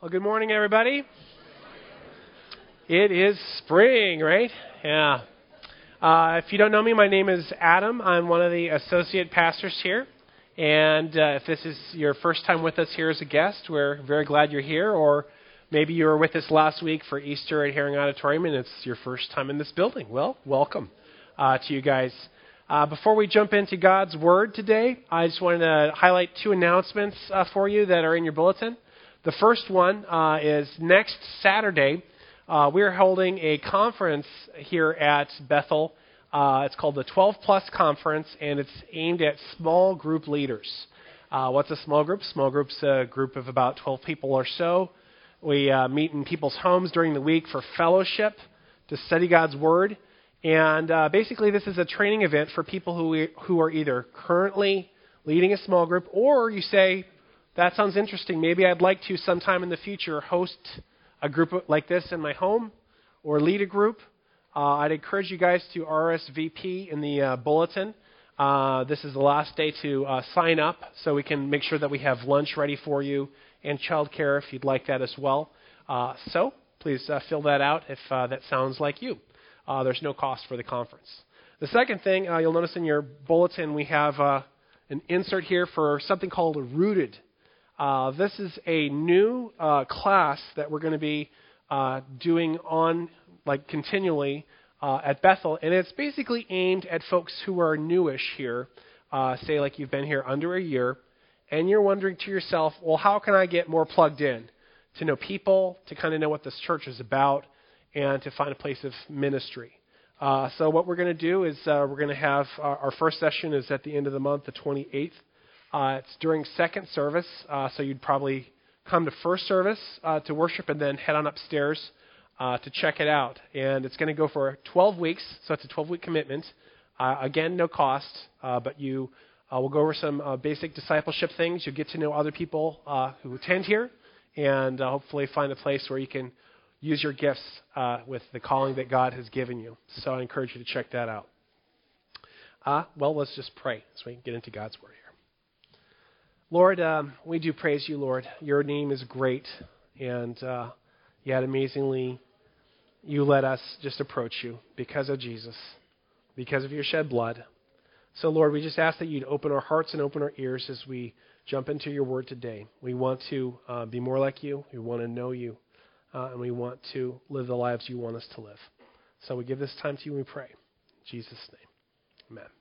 Well, good morning, everybody. It is spring, right? Yeah. Uh, if you don't know me, my name is Adam. I'm one of the associate pastors here. And uh, if this is your first time with us here as a guest, we're very glad you're here. Or maybe you were with us last week for Easter at Herring Auditorium and it's your first time in this building. Well, welcome uh, to you guys. Uh, before we jump into God's Word today, I just wanted to highlight two announcements uh, for you that are in your bulletin. The first one uh, is next Saturday, uh, we're holding a conference here at Bethel. Uh, it's called the 12 Plus Conference, and it's aimed at small group leaders. Uh, what's a small group? Small group's a group of about 12 people or so. We uh, meet in people's homes during the week for fellowship, to study God's Word. And uh, basically, this is a training event for people who, who are either currently leading a small group or you say, that sounds interesting. Maybe I'd like to sometime in the future host a group like this in my home or lead a group. Uh, I'd encourage you guys to RSVP in the uh, bulletin. Uh, this is the last day to uh, sign up so we can make sure that we have lunch ready for you and childcare if you'd like that as well. Uh, so please uh, fill that out if that sounds like you. there's no cost for the conference. The second thing you'll notice in your bulletin, we have an insert here for something called Rooted. Uh, this is a new uh, class that we're going to be uh, doing on, like, continually uh, at Bethel, and it's basically aimed at folks who are newish here. Uh, say, like, you've been here under a year, and you're wondering to yourself, well, how can I get more plugged in to know people, to kind of know what this church is about, and to find a place of ministry. Uh, so what we're going to do is we're going to have our first session is at the end of the month, the 28th. Uh, it's during second service, uh, so you'd probably come to first service uh, to worship and then head on upstairs uh, to check it out. And it's going to go for 12 weeks, so it's a 12 week commitment. Uh, again, no cost, uh, but you will go over some basic discipleship things. You'll get to know other people who attend here and hopefully find a place where you can use your gifts with the calling that God has given you. So I encourage you to check that out. well, let's just pray so we can get into God's Word here. Lord, um, we do praise you, Lord. Your name is great, and uh, yet amazingly, you let us just approach you because of Jesus, because of your shed blood. So, Lord, we just ask that you'd open our hearts and open our ears as we jump into your word today. We want to uh, be more like you, we want to know you, uh, and we want to live the lives you want us to live. So, we give this time to you and we pray. In Jesus' name, amen.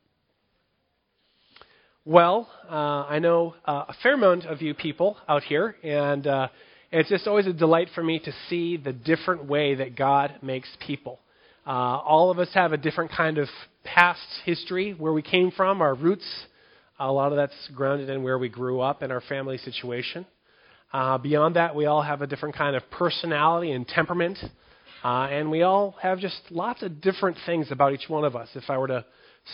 Well, uh, I know uh, a fair amount of you people out here, and uh, it's just always a delight for me to see the different way that God makes people. Uh, all of us have a different kind of past history, where we came from, our roots. A lot of that's grounded in where we grew up and our family situation. Uh, beyond that, we all have a different kind of personality and temperament, uh, and we all have just lots of different things about each one of us. If I were to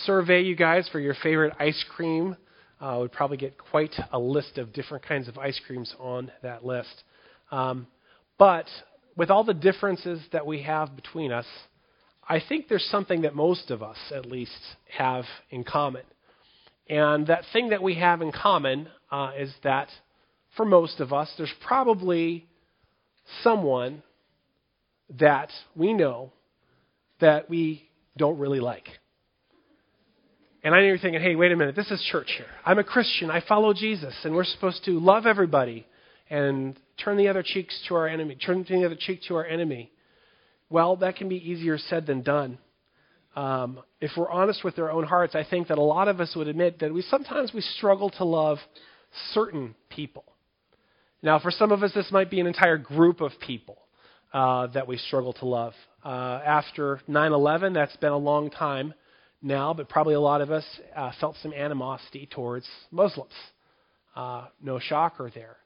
survey you guys for your favorite ice cream, uh, would probably get quite a list of different kinds of ice creams on that list. Um, but with all the differences that we have between us, I think there's something that most of us, at least, have in common. And that thing that we have in common uh, is that for most of us, there's probably someone that we know that we don't really like. And I know you're thinking, hey, wait a minute, this is church here. I'm a Christian. I follow Jesus, and we're supposed to love everybody and turn the other cheeks to our enemy, turn the other cheek to our enemy. Well, that can be easier said than done. Um, if we're honest with our own hearts, I think that a lot of us would admit that we sometimes we struggle to love certain people. Now, for some of us, this might be an entire group of people uh, that we struggle to love. Uh, after 9/11, that's been a long time now, but probably a lot of us uh, felt some animosity towards Muslims. Uh, no shocker there.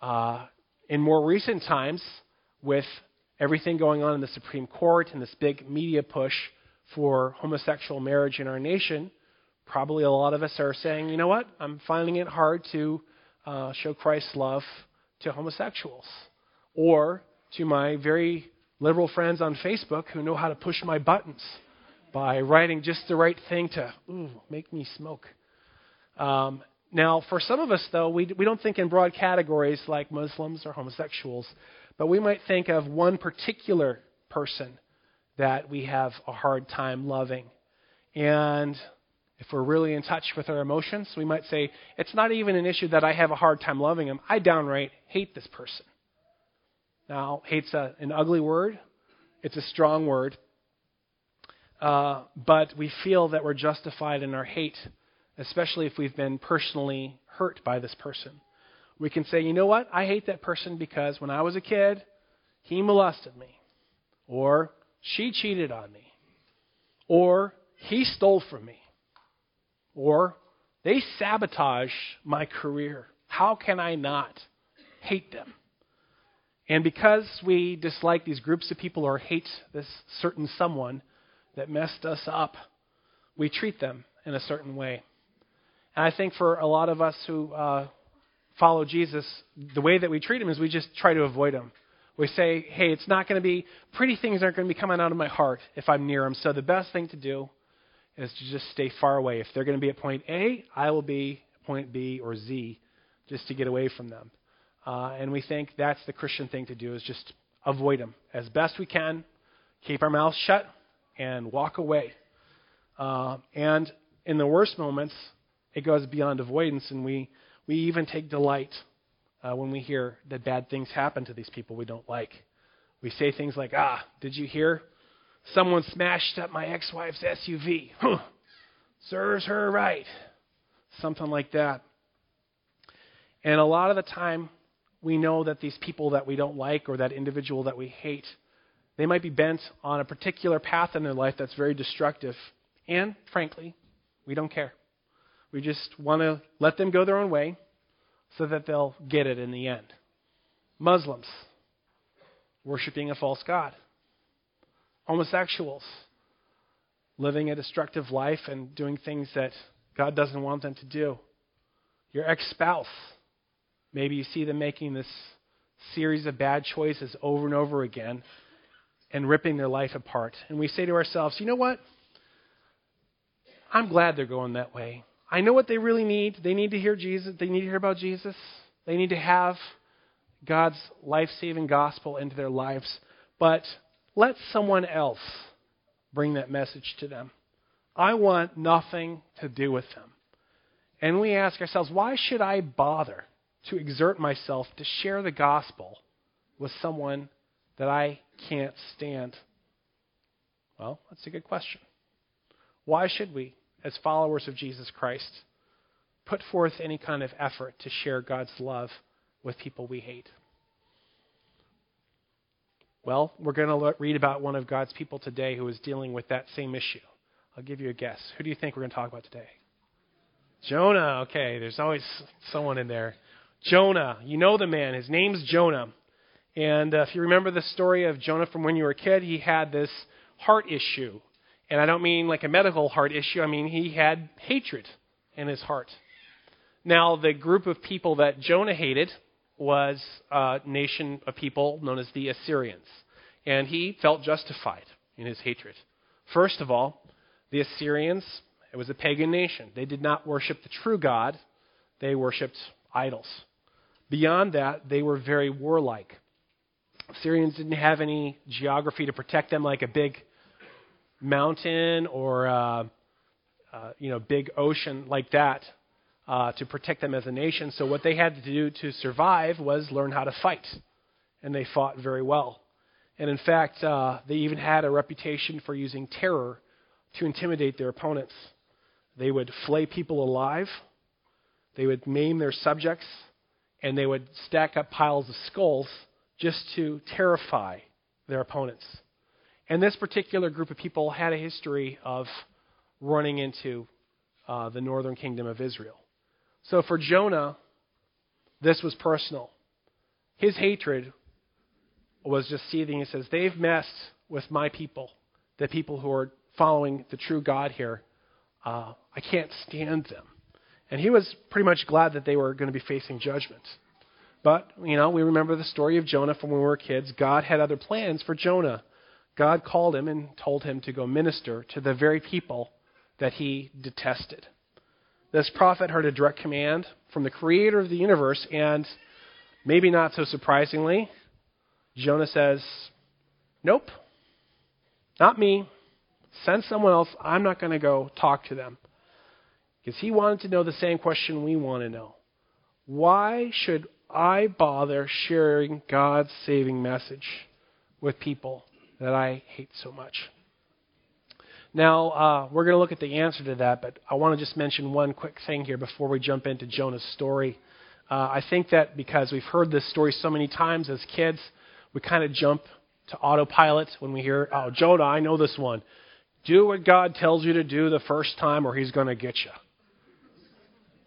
Uh, in more recent times, with everything going on in the Supreme Court and this big media push for homosexual marriage in our nation, probably a lot of us are saying, you know what, I'm finding it hard to uh, show Christ's love to homosexuals. Or to my very liberal friends on Facebook who know how to push my buttons by writing just the right thing to ooh, make me smoke. Um, now, for some of us, though, we, we don't think in broad categories like Muslims or homosexuals, but we might think of one particular person that we have a hard time loving. And if we're really in touch with our emotions, we might say, it's not even an issue that I have a hard time loving him. I downright hate this person. Now, hate's a, an ugly word, it's a strong word. Uh, but we feel that we're justified in our hate, especially if we've been personally hurt by this person. We can say, you know what? I hate that person because when I was a kid, he molested me, or she cheated on me, or he stole from me, or they sabotage my career. How can I not hate them? And because we dislike these groups of people or hate this certain someone that messed us up, we treat them in a certain way. And I think for a lot of us who uh, follow Jesus, the way that we treat him is we just try to avoid him. We say, hey, it's not going to be, pretty things aren't going to be coming out of my heart if I'm near him. So the best thing to do is to just stay far away. If they're going to be at point A, I will be point B or Z just to get away from them. Uh, and we think that's the Christian thing to do is just avoid them as best we can, keep our mouths shut, and walk away. Uh, and in the worst moments, it goes beyond avoidance, and we, we even take delight uh, when we hear that bad things happen to these people we don't like. We say things like, Ah, did you hear? Someone smashed up my ex wife's SUV. Huh. Serves her right. Something like that. And a lot of the time, we know that these people that we don't like or that individual that we hate, they might be bent on a particular path in their life that's very destructive. And, frankly, we don't care. We just want to let them go their own way so that they'll get it in the end. Muslims, worshiping a false God. Homosexuals, living a destructive life and doing things that God doesn't want them to do. Your ex spouse, Maybe you see them making this series of bad choices over and over again and ripping their life apart. And we say to ourselves, you know what? I'm glad they're going that way. I know what they really need. They need to hear Jesus. They need to hear about Jesus. They need to have God's life saving gospel into their lives. But let someone else bring that message to them. I want nothing to do with them. And we ask ourselves, why should I bother? to exert myself to share the gospel with someone that I can't stand? Well, that's a good question. Why should we, as followers of Jesus Christ, put forth any kind of effort to share God's love with people we hate? Well, we're going to read about one of God's people today who is dealing with that same issue. I'll give you a guess. Who do you think we're going to talk about today? Jonah. Okay, there's always someone in there. Jonah. You know the man. His name's Jonah. And uh, if you remember the story of Jonah from when you were a kid, he had this heart issue. And I don't mean like a medical heart issue, I mean he had hatred in his heart. Now, the group of people that Jonah hated was a nation of people known as the Assyrians. And he felt justified in his hatred. First of all, the Assyrians, it was a pagan nation. They did not worship the true God, they worshiped idols. Beyond that, they were very warlike. Syrians didn't have any geography to protect them, like a big mountain or uh, uh, you know big ocean like that uh, to protect them as a nation. So what they had to do to survive was learn how to fight, and they fought very well. And in fact, uh, they even had a reputation for using terror to intimidate their opponents. They would flay people alive they would maim their subjects, and they would stack up piles of skulls just to terrify their opponents. And this particular group of people had a history of running into uh, the northern kingdom of Israel. So for Jonah, this was personal. His hatred was just seething. He says, They've messed with my people, the people who are following the true God here. Uh, I can't stand them. And he was pretty much glad that they were going to be facing judgment. But, you know, we remember the story of Jonah from when we were kids. God had other plans for Jonah. God called him and told him to go minister to the very people that he detested. this prophet heard a direct command from the creator of the universe, and maybe not so surprisingly, Jonah says, Nope, not me. Send someone else. I'm not going to go talk to them. Because he wanted to know the same question we want to know. Why should I bother sharing God's saving message with people that I hate so much? Now, uh, we're going to look at the answer to that, but I want to just mention one quick thing here before we jump into Jonah's story. Uh, I think that because we've heard this story so many times as kids, we kind of jump to autopilot when we hear, oh, Jonah, I know this one. Do what God tells you to do the first time, or he's going to get you.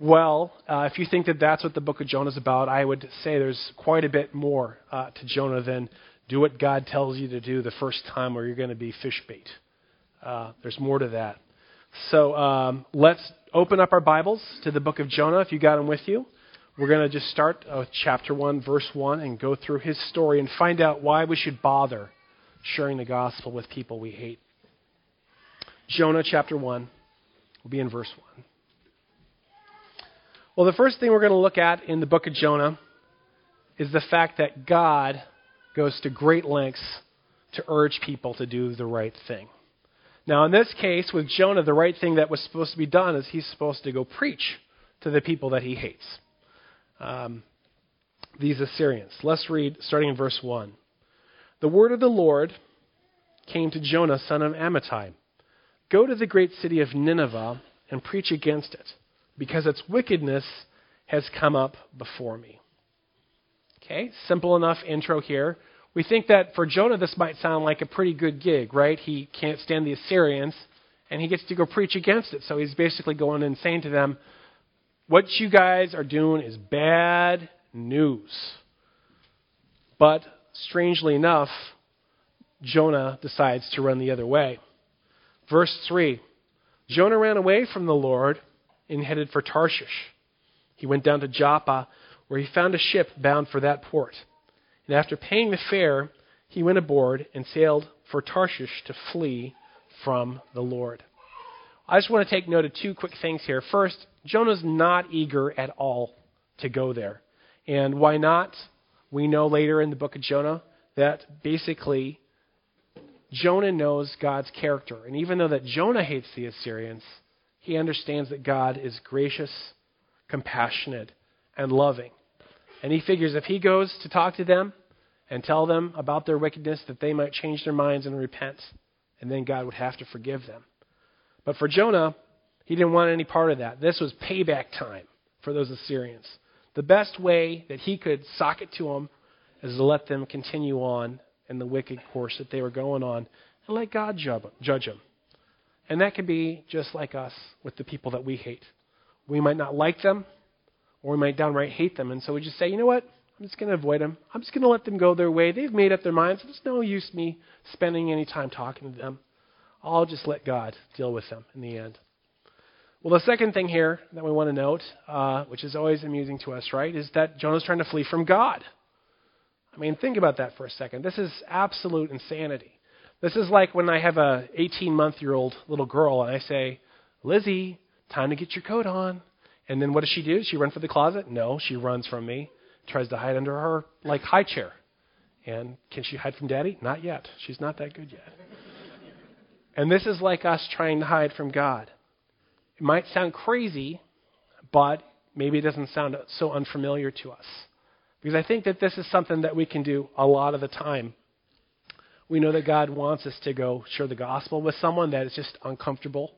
Well, uh, if you think that that's what the book of Jonah is about, I would say there's quite a bit more uh, to Jonah than do what God tells you to do the first time, or you're going to be fish bait. Uh, there's more to that. So um, let's open up our Bibles to the book of Jonah if you got them with you. We're going to just start with chapter 1, verse 1, and go through his story and find out why we should bother sharing the gospel with people we hate. Jonah chapter 1 will be in verse 1. Well, the first thing we're going to look at in the book of Jonah is the fact that God goes to great lengths to urge people to do the right thing. Now, in this case, with Jonah, the right thing that was supposed to be done is he's supposed to go preach to the people that he hates. Um, these Assyrians. Let's read starting in verse 1. The word of the Lord came to Jonah, son of Amittai Go to the great city of Nineveh and preach against it, because its wickedness has come up before me. Okay, simple enough intro here we think that for Jonah, this might sound like a pretty good gig, right? He can't stand the Assyrians, and he gets to go preach against it. So he's basically going and saying to them, What you guys are doing is bad news. But strangely enough, Jonah decides to run the other way. Verse 3 Jonah ran away from the Lord and headed for Tarshish. He went down to Joppa, where he found a ship bound for that port. And after paying the fare, he went aboard and sailed for Tarshish to flee from the Lord. I just want to take note of two quick things here. First, Jonah's not eager at all to go there. And why not? We know later in the book of Jonah that basically Jonah knows God's character. And even though that Jonah hates the Assyrians, he understands that God is gracious, compassionate, and loving. And he figures if he goes to talk to them and tell them about their wickedness, that they might change their minds and repent, and then God would have to forgive them. But for Jonah, he didn't want any part of that. This was payback time for those Assyrians. The best way that he could sock it to them is to let them continue on in the wicked course that they were going on and let God judge them. And that can be just like us with the people that we hate. We might not like them, or we might downright hate them. And so we just say, you know what? I'm just going to avoid them. I'm just going to let them go their way. They've made up their minds. There's no use me spending any time talking to them. I'll just let God deal with them in the end. Well, the second thing here that we want to note, uh, which is always amusing to us, right, is that Jonah's trying to flee from God. I mean, think about that for a second. This is absolute insanity. This is like when I have a 18 month year old little girl and I say, Lizzie, time to get your coat on. And then what does she do? She run for the closet? No, she runs from me, tries to hide under her like high chair. And can she hide from daddy? Not yet. She's not that good yet. and this is like us trying to hide from God. It might sound crazy, but maybe it doesn't sound so unfamiliar to us. Because I think that this is something that we can do a lot of the time. We know that God wants us to go share the gospel with someone that is just uncomfortable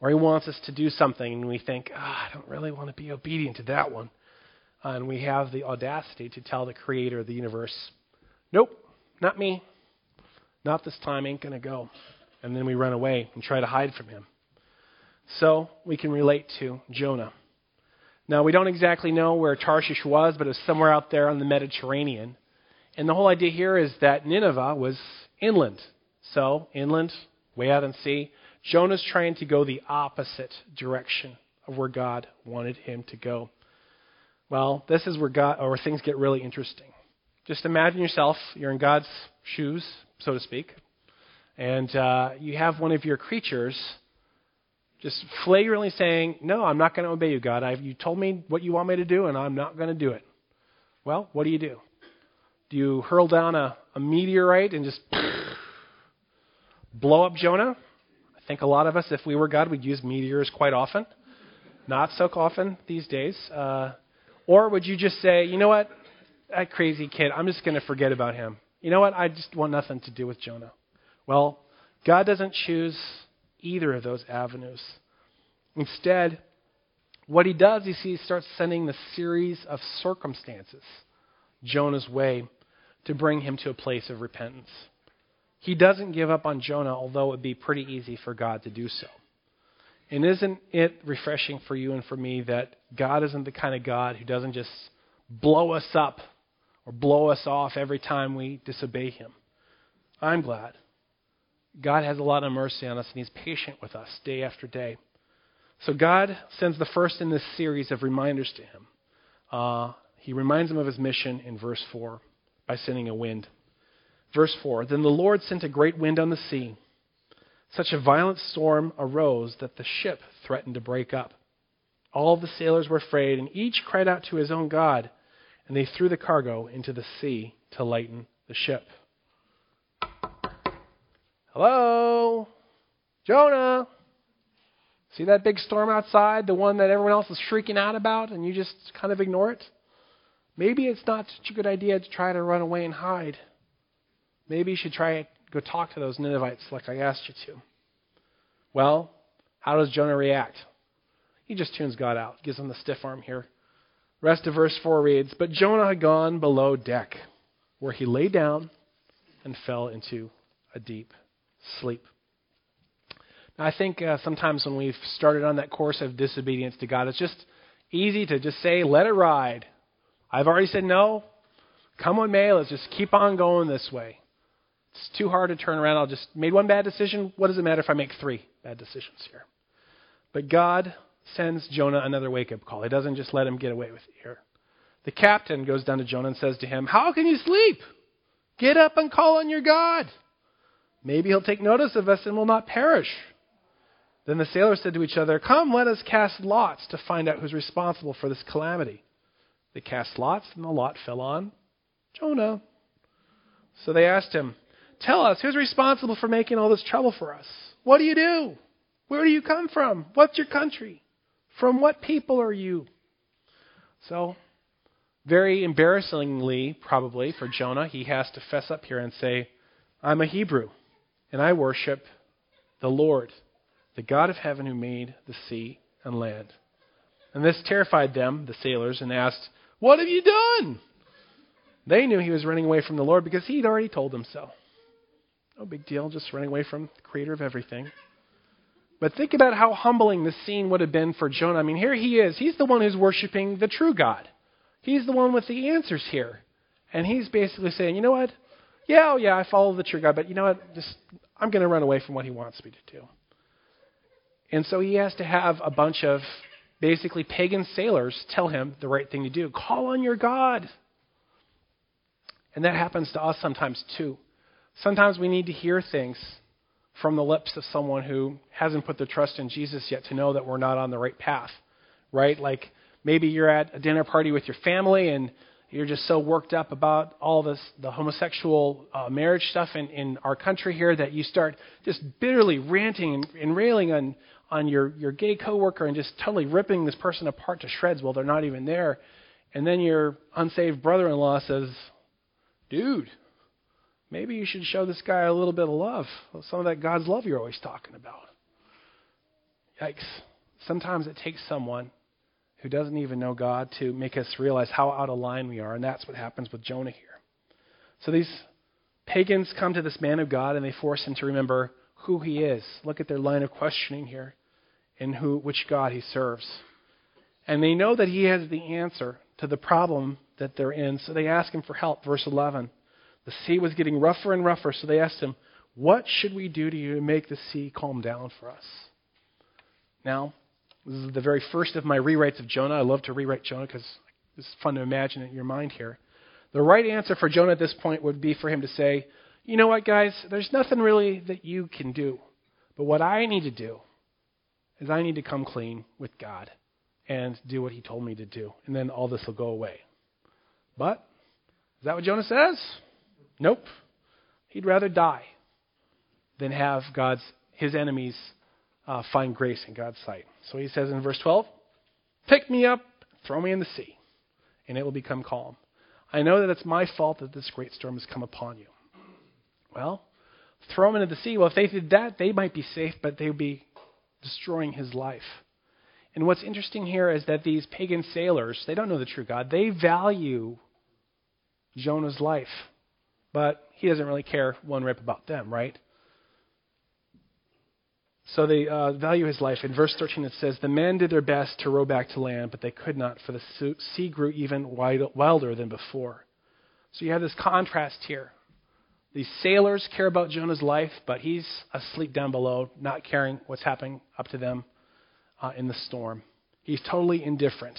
or he wants us to do something and we think, oh, I don't really want to be obedient to that one. Uh, and we have the audacity to tell the creator of the universe, nope, not me. Not this time, ain't going to go. And then we run away and try to hide from him. So we can relate to Jonah. Now, we don't exactly know where Tarshish was, but it was somewhere out there on the Mediterranean. And the whole idea here is that Nineveh was inland. So, inland, way out in sea. Jonah's trying to go the opposite direction of where God wanted him to go. Well, this is where God or where things get really interesting. Just imagine yourself, you're in God's shoes, so to speak, and uh, you have one of your creatures Just flagrantly saying, No, I'm not going to obey you, God. I've, you told me what you want me to do, and I'm not going to do it. Well, what do you do? Do you hurl down a, a meteorite and just blow up Jonah? I think a lot of us, if we were God, we'd use meteors quite often. Not so often these days. Uh, or would you just say, you know what? That crazy kid, I'm just going to forget about him. You know what? I just want nothing to do with Jonah. Well, God doesn't choose either of those avenues. Instead, what he does is he starts sending the series of circumstances Jonah's way to bring him to a place of repentance. He doesn't give up on Jonah, although it would be pretty easy for God to do so. And isn't it refreshing for you and for me that God isn't the kind of God who doesn't just blow us up or blow us off every time we disobey Him? I'm glad. God has a lot of mercy on us and He's patient with us day after day. So God sends the first in this series of reminders to him. Uh, he reminds him of his mission in verse 4 by sending a wind. Verse 4 Then the Lord sent a great wind on the sea. Such a violent storm arose that the ship threatened to break up. All the sailors were afraid, and each cried out to his own God, and they threw the cargo into the sea to lighten the ship. Hello? Jonah? See that big storm outside, the one that everyone else is freaking out about, and you just kind of ignore it? Maybe it's not such a good idea to try to run away and hide. Maybe you should try go talk to those Ninevites like I asked you to. Well, how does Jonah react? He just tunes God out, gives him the stiff arm here. Rest of verse 4 reads But Jonah had gone below deck, where he lay down and fell into a deep sleep. Now, I think uh, sometimes when we've started on that course of disobedience to God, it's just easy to just say, let it ride. I've already said no. Come on, May. Let's just keep on going this way. It's too hard to turn around. I'll just made one bad decision. What does it matter if I make three bad decisions here? But God sends Jonah another wake up call. He doesn't just let him get away with it here. The captain goes down to Jonah and says to him, How can you sleep? Get up and call on your God. Maybe he'll take notice of us and will not perish. Then the sailors said to each other, Come, let us cast lots to find out who's responsible for this calamity. They cast lots, and the lot fell on Jonah. So they asked him, Tell us, who's responsible for making all this trouble for us? What do you do? Where do you come from? What's your country? From what people are you? So, very embarrassingly, probably, for Jonah, he has to fess up here and say, I'm a Hebrew, and I worship the Lord the God of heaven who made the sea and land. And this terrified them, the sailors, and asked, What have you done? They knew he was running away from the Lord because he'd already told them so. No big deal, just running away from the creator of everything. But think about how humbling this scene would have been for Jonah. I mean, here he is. He's the one who's worshiping the true God. He's the one with the answers here. And he's basically saying, you know what? Yeah, oh yeah, I follow the true God, but you know what? Just I'm going to run away from what he wants me to do. And so he has to have a bunch of basically pagan sailors tell him the right thing to do. Call on your God. And that happens to us sometimes too. Sometimes we need to hear things from the lips of someone who hasn't put their trust in Jesus yet to know that we're not on the right path. Right? Like maybe you're at a dinner party with your family and you're just so worked up about all this the homosexual uh, marriage stuff in, in our country here that you start just bitterly ranting and, and railing on on your, your gay coworker and just totally ripping this person apart to shreds while they're not even there. And then your unsaved brother in law says, Dude, maybe you should show this guy a little bit of love. Some of that God's love you're always talking about. Yikes. Sometimes it takes someone who doesn't even know God to make us realize how out of line we are. And that's what happens with Jonah here. So these pagans come to this man of God and they force him to remember who he is. Look at their line of questioning here and who, which God he serves. And they know that he has the answer to the problem that they're in, so they ask him for help. Verse 11. The sea was getting rougher and rougher, so they asked him, What should we do to you to make the sea calm down for us? Now, this is the very first of my rewrites of Jonah. I love to rewrite Jonah because it's fun to imagine it in your mind here. The right answer for Jonah at this point would be for him to say, You know what, guys? There's nothing really that you can do. But what I need to do is I need to come clean with God and do what he told me to do. And then all this will go away. But, is that what Jonah says? Nope. He'd rather die than have God's his enemies uh, find grace in God's sight. So he says in verse 12, Pick me up, throw me in the sea, and it will become calm. I know that it's my fault that this great storm has come upon you. Well, throw him into the sea. Well, if they did that, they might be safe, but they would be destroying his life. And what's interesting here is that these pagan sailors, they don't know the true God. They value Jonah's life, but he doesn't really care one rip about them, right? So they uh, value his life. In verse 13 it says, The men did their best to row back to land, but they could not, for the sea grew even wilder than before. So you have this contrast here. These sailors care about Jonah's life, but he's asleep down below, not caring what's happening up to them uh, in the storm. He's totally indifferent.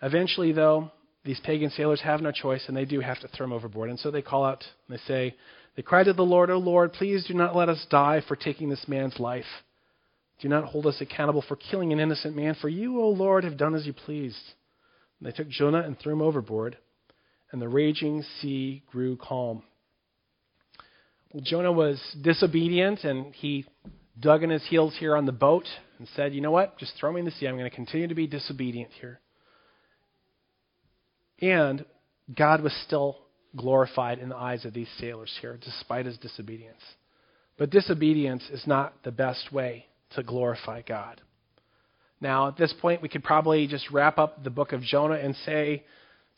Eventually, though, these pagan sailors have no choice, and they do have to throw him overboard. And so they call out and they say, They cry to the Lord, O Lord, please do not let us die for taking this man's life. Do not hold us accountable for killing an innocent man, for you, O Lord, have done as you pleased. And they took Jonah and threw him overboard, and the raging sea grew calm. Jonah was disobedient and he dug in his heels here on the boat and said, You know what? Just throw me in the sea. I'm going to continue to be disobedient here. And God was still glorified in the eyes of these sailors here, despite his disobedience. But disobedience is not the best way to glorify God. Now, at this point, we could probably just wrap up the book of Jonah and say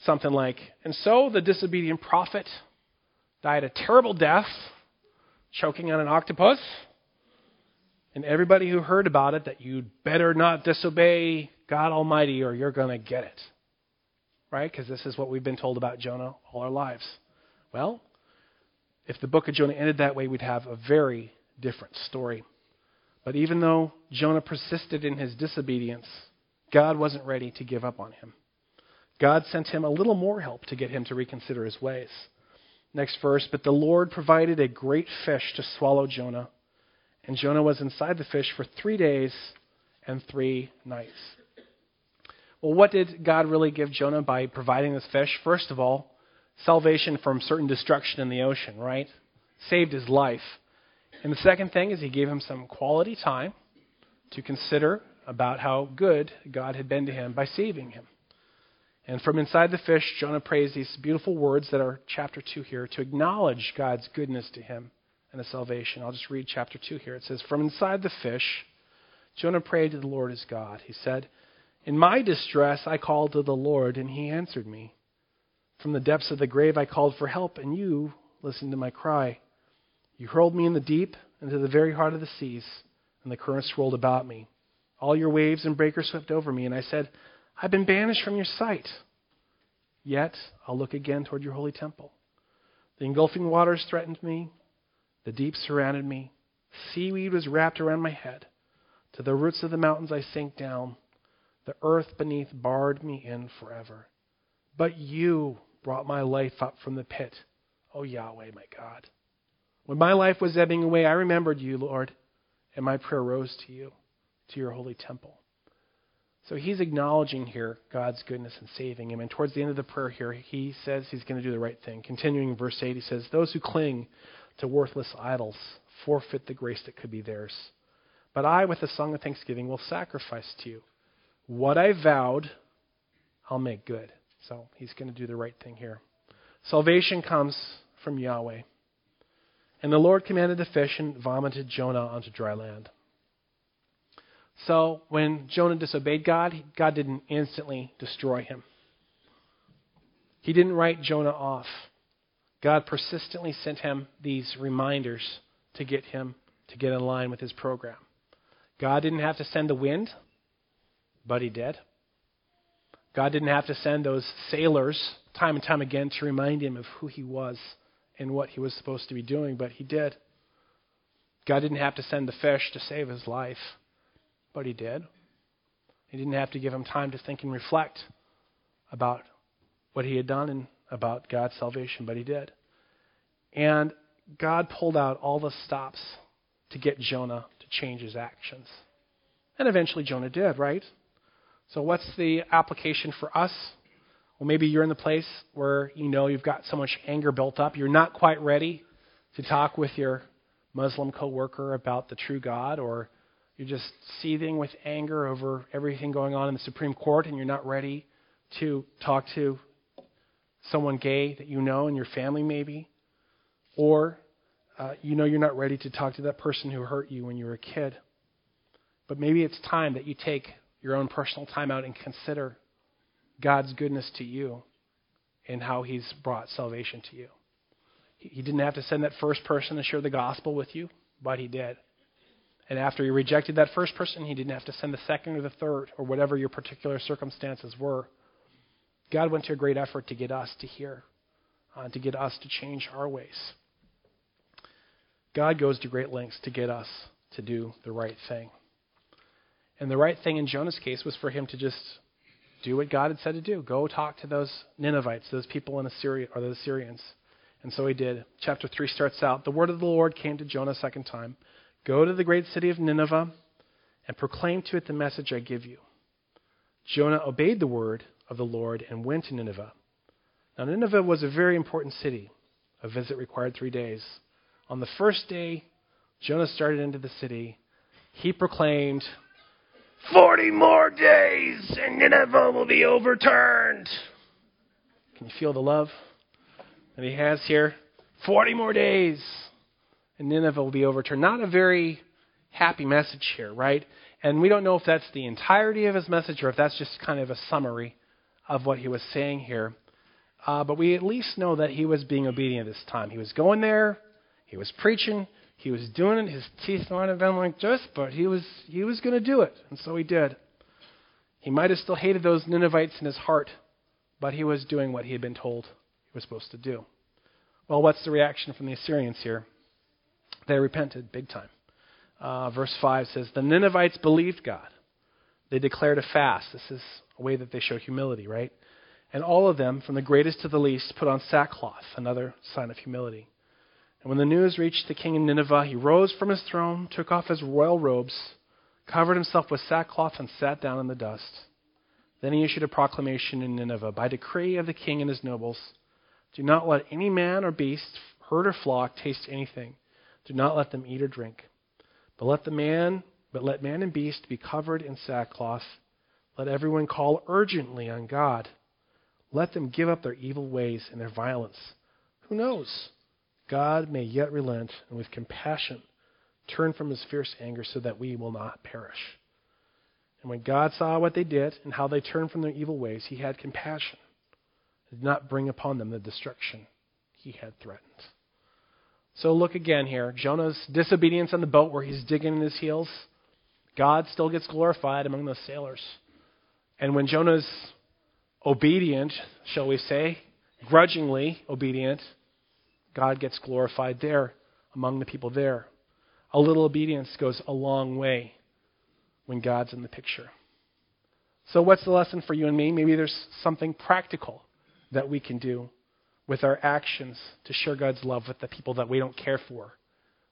something like, And so the disobedient prophet died a terrible death choking on an octopus. And everybody who heard about it, that you'd better not disobey God Almighty or you're going to get it. Right? Because this is what we've been told about Jonah all our lives. Well, if the book of Jonah ended that way, we'd have a very different story. But even though Jonah persisted in his disobedience, God wasn't ready to give up on him. God sent him a little more help to get him to reconsider his ways. Next verse, but the Lord provided a great fish to swallow Jonah, and Jonah was inside the fish for three days and three nights. Well, what did God really give Jonah by providing this fish? First of all, salvation from certain destruction in the ocean, right? Saved his life. And the second thing is he gave him some quality time to consider about how good God had been to him by saving him. And from inside the fish, Jonah prays these beautiful words that are chapter 2 here to acknowledge God's goodness to him and his salvation. I'll just read chapter 2 here. It says, From inside the fish, Jonah prayed to the Lord his God. He said, In my distress I called to the Lord, and he answered me. From the depths of the grave I called for help, and you listened to my cry. You hurled me in the deep, into the very heart of the seas, and the currents rolled about me. All your waves and breakers swept over me, and I said, I've been banished from your sight. Yet I'll look again toward your holy temple. The engulfing waters threatened me, the deep surrounded me, seaweed was wrapped around my head. To the roots of the mountains I sank down. The earth beneath barred me in forever. But you brought my life up from the pit, O Yahweh, my God. When my life was ebbing away, I remembered you, Lord, and my prayer rose to you, to your holy temple. So he's acknowledging here God's goodness and saving him. And towards the end of the prayer here, he says he's going to do the right thing. Continuing in verse 8, he says, Those who cling to worthless idols forfeit the grace that could be theirs. But I, with a song of thanksgiving, will sacrifice to you. What I vowed, I'll make good. So he's going to do the right thing here. Salvation comes from Yahweh. And the Lord commanded the fish and vomited Jonah onto dry land. So when Jonah disobeyed God, God didn't instantly destroy him. He didn't write Jonah off. God persistently sent him these reminders to get him to get in line with his program. God didn't have to send the wind, but he did. God didn't have to send those sailors time and time again to remind him of who he was and what he was supposed to be doing, but he did. God didn't have to send the fish to save his life, but he did. He didn't have to give him time to think and reflect about what he had done and about God's salvation, but he did. And God pulled out all the stops to get Jonah to change his actions. And eventually Jonah did, right? So, what's the application for us? Well, maybe you're in the place where you know you've got so much anger built up, you're not quite ready to talk with your Muslim coworker about the true God, or you're just seething with anger over everything going on in the Supreme Court, and you're not ready to talk to someone gay that you know in your family, maybe, or uh, you know you're not ready to talk to that person who hurt you when you were a kid. But maybe it's time that you take your own personal time out and consider God's goodness to you and how He's brought salvation to you. He didn't have to send that first person to share the gospel with you, but He did. And after He rejected that first person, He didn't have to send the second or the third or whatever your particular circumstances were. God went to a great effort to get us to hear, uh, to get us to change our ways. God goes to great lengths to get us to do the right thing. And the right thing in Jonah's case was for him to just do what God had said to do. Go talk to those Ninevites, those people in Assyria or the Assyrians. And so he did. Chapter 3 starts out The word of the Lord came to Jonah a second time Go to the great city of Nineveh and proclaim to it the message I give you. Jonah obeyed the word of the Lord and went to Nineveh. Now, Nineveh was a very important city. A visit required three days. On the first day, Jonah started into the city. He proclaimed, Forty more days and Nineveh will be overturned. Can you feel the love that he has here? Forty more days and Nineveh will be overturned. Not a very happy message here, right? And we don't know if that's the entirety of his message or if that's just kind of a summary of what he was saying here. Uh, but we at least know that he was being obedient this time. He was going there, he was preaching, he was doing it. His teeth might have been like this, but he was he was going to do it, and so he did. He might have still hated those Ninevites in his heart, but he was doing what he had been told he was supposed to do. Well, what's the reaction from the Assyrians here? They repented big time. Uh, verse 5 says, The Ninevites believed God. They declared a fast. This is a way that they show humility, right? And all of them, from the greatest to the least, put on sackcloth, another sign of humility. And when the news reached the king in Nineveh, he rose from his throne, took off his royal robes, covered himself with sackcloth, and sat down in the dust. Then he issued a proclamation in Nineveh by decree of the king and his nobles Do not let any man or beast, herd or flock, taste anything. Do not let them eat or drink. But let the man but let man and beast be covered in sackcloth. Let everyone call urgently on God. Let them give up their evil ways and their violence. Who knows? God may yet relent and with compassion turn from his fierce anger so that we will not perish. And when God saw what they did and how they turned from their evil ways, he had compassion and did not bring upon them the destruction he had threatened. So look again here. Jonah's disobedience on the boat where he's digging in his heels God still gets glorified among those sailors. And when Jonah's obedient, shall we say, grudgingly obedient, God gets glorified there among the people there. A little obedience goes a long way when God's in the picture. So, what's the lesson for you and me? Maybe there's something practical that we can do with our actions to share God's love with the people that we don't care for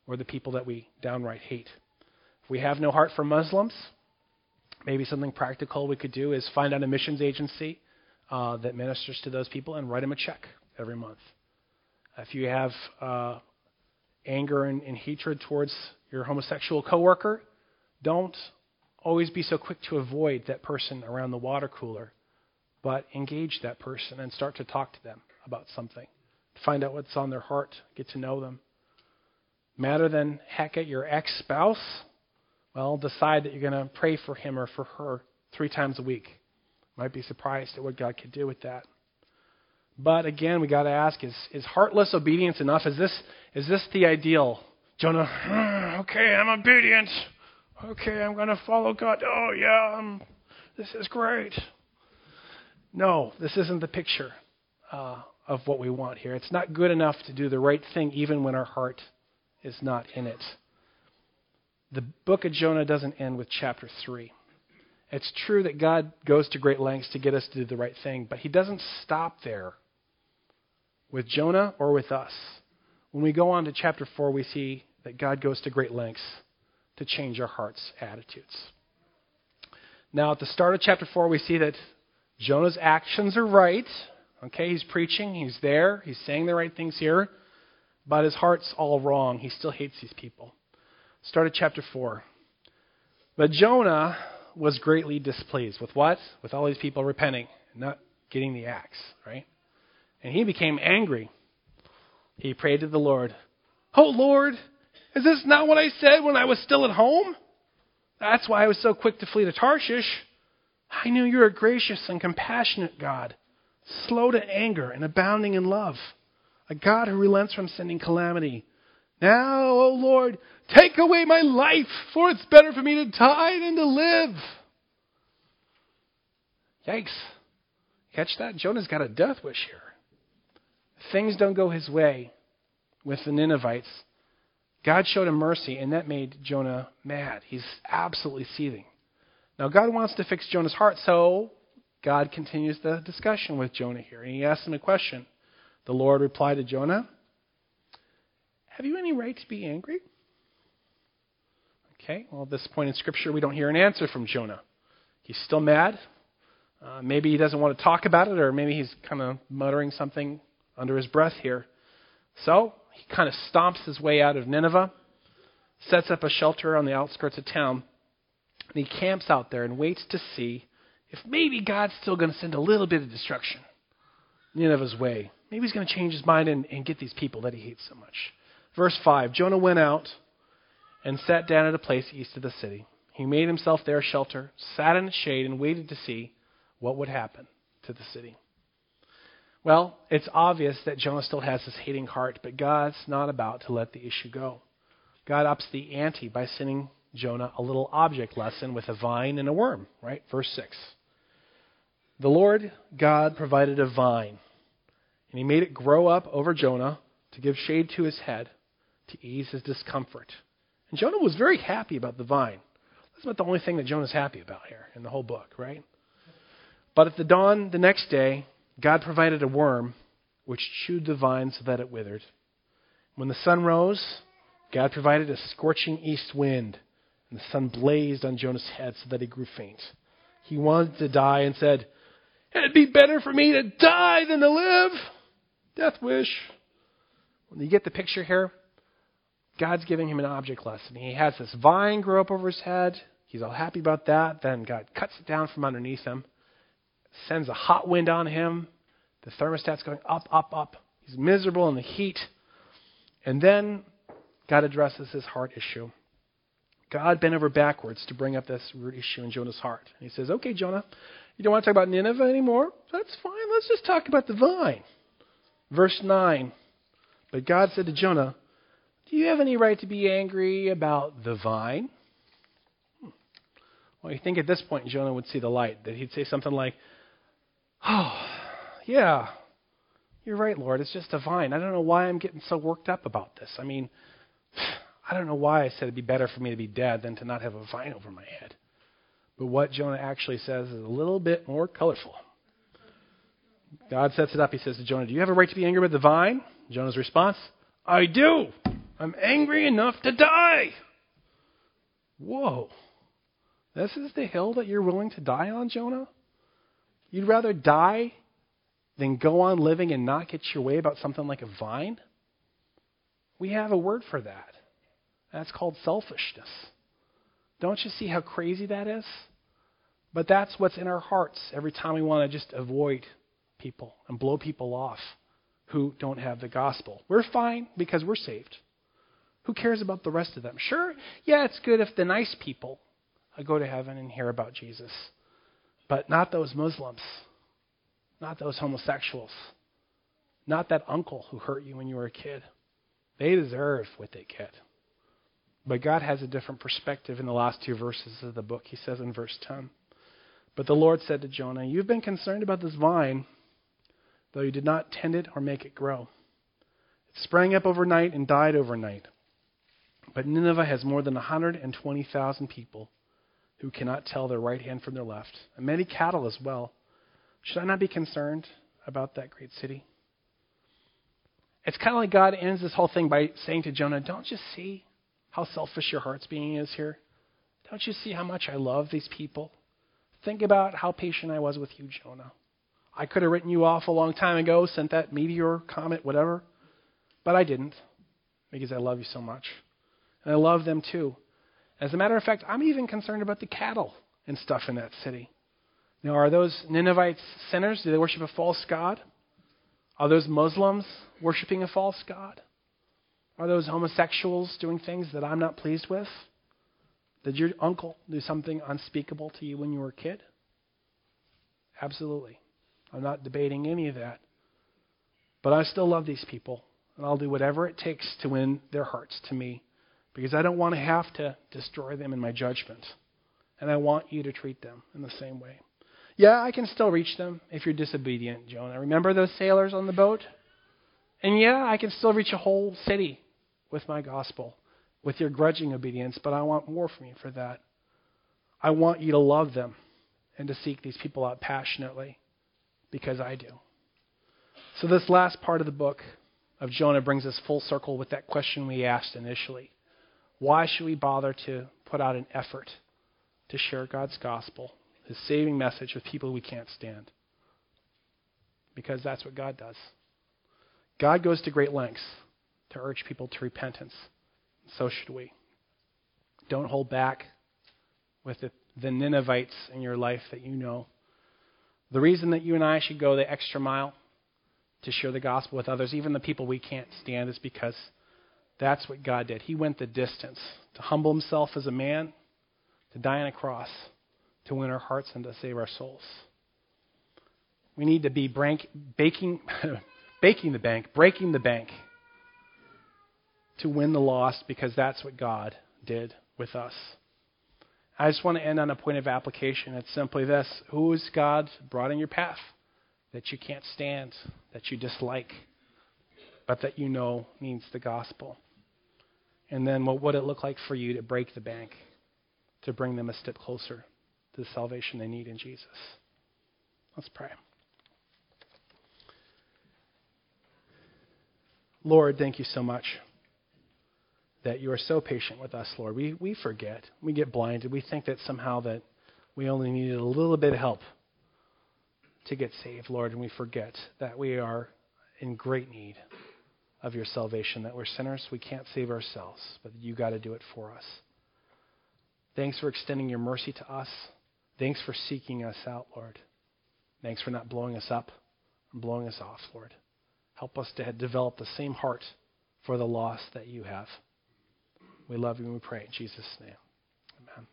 or the people that we downright hate. If we have no heart for Muslims, maybe something practical we could do is find out a missions agency uh, that ministers to those people and write them a check every month. If you have uh, anger and, and hatred towards your homosexual coworker, don't always be so quick to avoid that person around the water cooler, but engage that person and start to talk to them about something. Find out what's on their heart, get to know them. Matter than heck at your ex spouse, well, decide that you're going to pray for him or for her three times a week. Might be surprised at what God could do with that. But again, we got to ask: Is is heartless obedience enough? Is this is this the ideal? Jonah, hmm, okay, I'm obedient. Okay, I'm going to follow God. Oh yeah, I'm, this is great. No, this isn't the picture uh, of what we want here. It's not good enough to do the right thing, even when our heart is not in it the book of Jonah doesn't end with chapter 3. It's true that God goes to great lengths to get us to do the right thing, but He doesn't stop there with Jonah or with us. When we go on to chapter 4, we see that God goes to great lengths to change our hearts' attitudes. Now, at the start of chapter 4, we see that Jonah's actions are right. Okay, he's preaching, he's there, he's saying the right things here, but his heart's all wrong. He still hates these people. Start of chapter 4. But Jonah was greatly displeased with what? With all these people repenting, not getting the axe, right? And he became angry. He prayed to the Lord, Oh Lord, is this not what I said when I was still at home? That's why I was so quick to flee to Tarshish. I knew you were a gracious and compassionate God, slow to anger and abounding in love, a God who relents from sending calamity. Now, O oh Lord, take away my life, for it's better for me to die than to live. Yikes. Catch that? Jonah's got a death wish here. Things don't go his way with the Ninevites. God showed him mercy, and that made Jonah mad. He's absolutely seething. Now, God wants to fix Jonah's heart, so God continues the discussion with Jonah here. And he asks him a question. The Lord replied to Jonah, Have you any right to be angry? Okay, well, at this point in Scripture, we don't hear an answer from Jonah. He's still mad. Uh, maybe he doesn't want to talk about it, or maybe he's kind of muttering something under his breath here. So he kind of stomps his way out of Nineveh, sets up a shelter on the outskirts of town, and he camps out there and waits to see if maybe God's still going to send a little bit of destruction in Nineveh's way. Maybe he's going to change his mind and, and get these people that he hates so much. Verse 5 Jonah went out and sat down at a place east of the city. He made himself there a shelter, sat in its shade, and waited to see what would happen to the city. Well, it's obvious that Jonah still has this hating heart, but God's not about to let the issue go. God ups the ante by sending Jonah a little object lesson with a vine and a worm, right? Verse 6. The Lord God provided a vine, and he made it grow up over Jonah to give shade to his head, to ease his discomfort. And Jonah was very happy about the vine. That's not the only thing that Jonah's happy about here in the whole book, right? But at the dawn the next day, God provided a worm which chewed the vine so that it withered. When the sun rose, God provided a scorching east wind, and the sun blazed on Jonah's head so that he grew faint. He wanted to die and said, It'd be better for me to die than to live. Death wish. When you get the picture here, God's giving him an object lesson. He has this vine grow up over his head. He's all happy about that. Then God cuts it down from underneath him sends a hot wind on him. The thermostat's going up, up, up. He's miserable in the heat. And then God addresses his heart issue. God bent over backwards to bring up this root issue in Jonah's heart. And he says, Okay, Jonah, you don't want to talk about Nineveh anymore? That's fine. Let's just talk about the vine. Verse 9. But God said to Jonah, Do you have any right to be angry about the vine? Hmm. Well, you think at this point Jonah would see the light, that he'd say something like, Oh, yeah, you're right, Lord. It's just a vine. I don't know why I'm getting so worked up about this. I mean, I don't know why I said it'd be better for me to be dead than to not have a vine over my head. But what Jonah actually says is a little bit more colorful. God sets it up. He says to Jonah, Do you have a right to be angry with the vine? Jonah's response, I do. I'm angry enough to die. Whoa. This is the hill that you're willing to die on, Jonah? You'd rather die than go on living and not get your way about something like a vine? We have a word for that. That's called selfishness. Don't you see how crazy that is? But that's what's in our hearts every time we want to just avoid people and blow people off who don't have the gospel. We're fine because we're saved. Who cares about the rest of them? Sure, yeah, it's good if the nice people go to heaven and hear about Jesus. But not those Muslims, not those homosexuals, not that uncle who hurt you when you were a kid. They deserve what they get. But God has a different perspective in the last two verses of the book. He says in verse 10 But the Lord said to Jonah, You've been concerned about this vine, though you did not tend it or make it grow. It sprang up overnight and died overnight. But Nineveh has more than 120,000 people who cannot tell their right hand from their left, and many cattle as well. Should I not be concerned about that great city? It's kind of like God ends this whole thing by saying to Jonah, Don't you see how selfish your heart's being is here? Don't you see how much I love these people? Think about how patient I was with you, Jonah. I could have written you off a long time ago, sent that meteor, comet, whatever, but I didn't because I love you so much. And I love them too. As a matter of fact, I'm even concerned about the cattle and stuff in that city. Now, are those Ninevites sinners? Do they worship a false god? Are those Muslims worshiping a false god? Are those homosexuals doing things that I'm not pleased with? Did your uncle do something unspeakable to you when you were a kid? Absolutely. I'm not debating any of that. But I still love these people, and I'll do whatever it takes to win their hearts to me because I don't want to have to destroy them in my judgment. And I want you to treat them in the same way. Yeah, I can still reach them if you're disobedient, Jonah. Remember those sailors on the boat? And yeah, I can still reach a whole city with my gospel, with your grudging obedience, but I want more from you for that. I want you to love them and to seek these people out passionately because I do. So, this last part of the book of Jonah brings us full circle with that question we asked initially. Why should we bother to put out an effort to share God's gospel, his saving message, with people we can't stand? Because that's what God does. God goes to great lengths to urge people to repentance. So should we. Don't hold back with the, the Ninevites in your life that you know. The reason that you and I should go the extra mile to share the gospel with others, even the people we can't stand, is because that's what God did. He went the distance to humble himself as a man, to die on a cross, to win our hearts and to save our souls. We need to be brank, baking, baking the bank, breaking the bank to win the lost because that's what God did with us. I just want to end on a point of application. It's simply this Who is God brought in your path that you can't stand, that you dislike, but that you know needs the gospel? And then what would it look like for you to break the bank, to bring them a step closer to the salvation they need in Jesus? Let's pray. Lord, thank you so much that you are so patient with us, Lord. We, we forget. We get blinded. We think that somehow that we only needed a little bit of help to get saved, Lord, and we forget that we are in great need of your salvation, that we're sinners, we can't save ourselves, but you got to do it for us. Thanks for extending your mercy to us. Thanks for seeking us out, Lord. Thanks for not blowing us up and blowing us off, Lord. Help us to develop the same heart for the lost that you have. We love you and we pray in Jesus' name. Amen.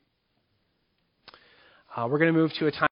Uh, we're going to move to a time.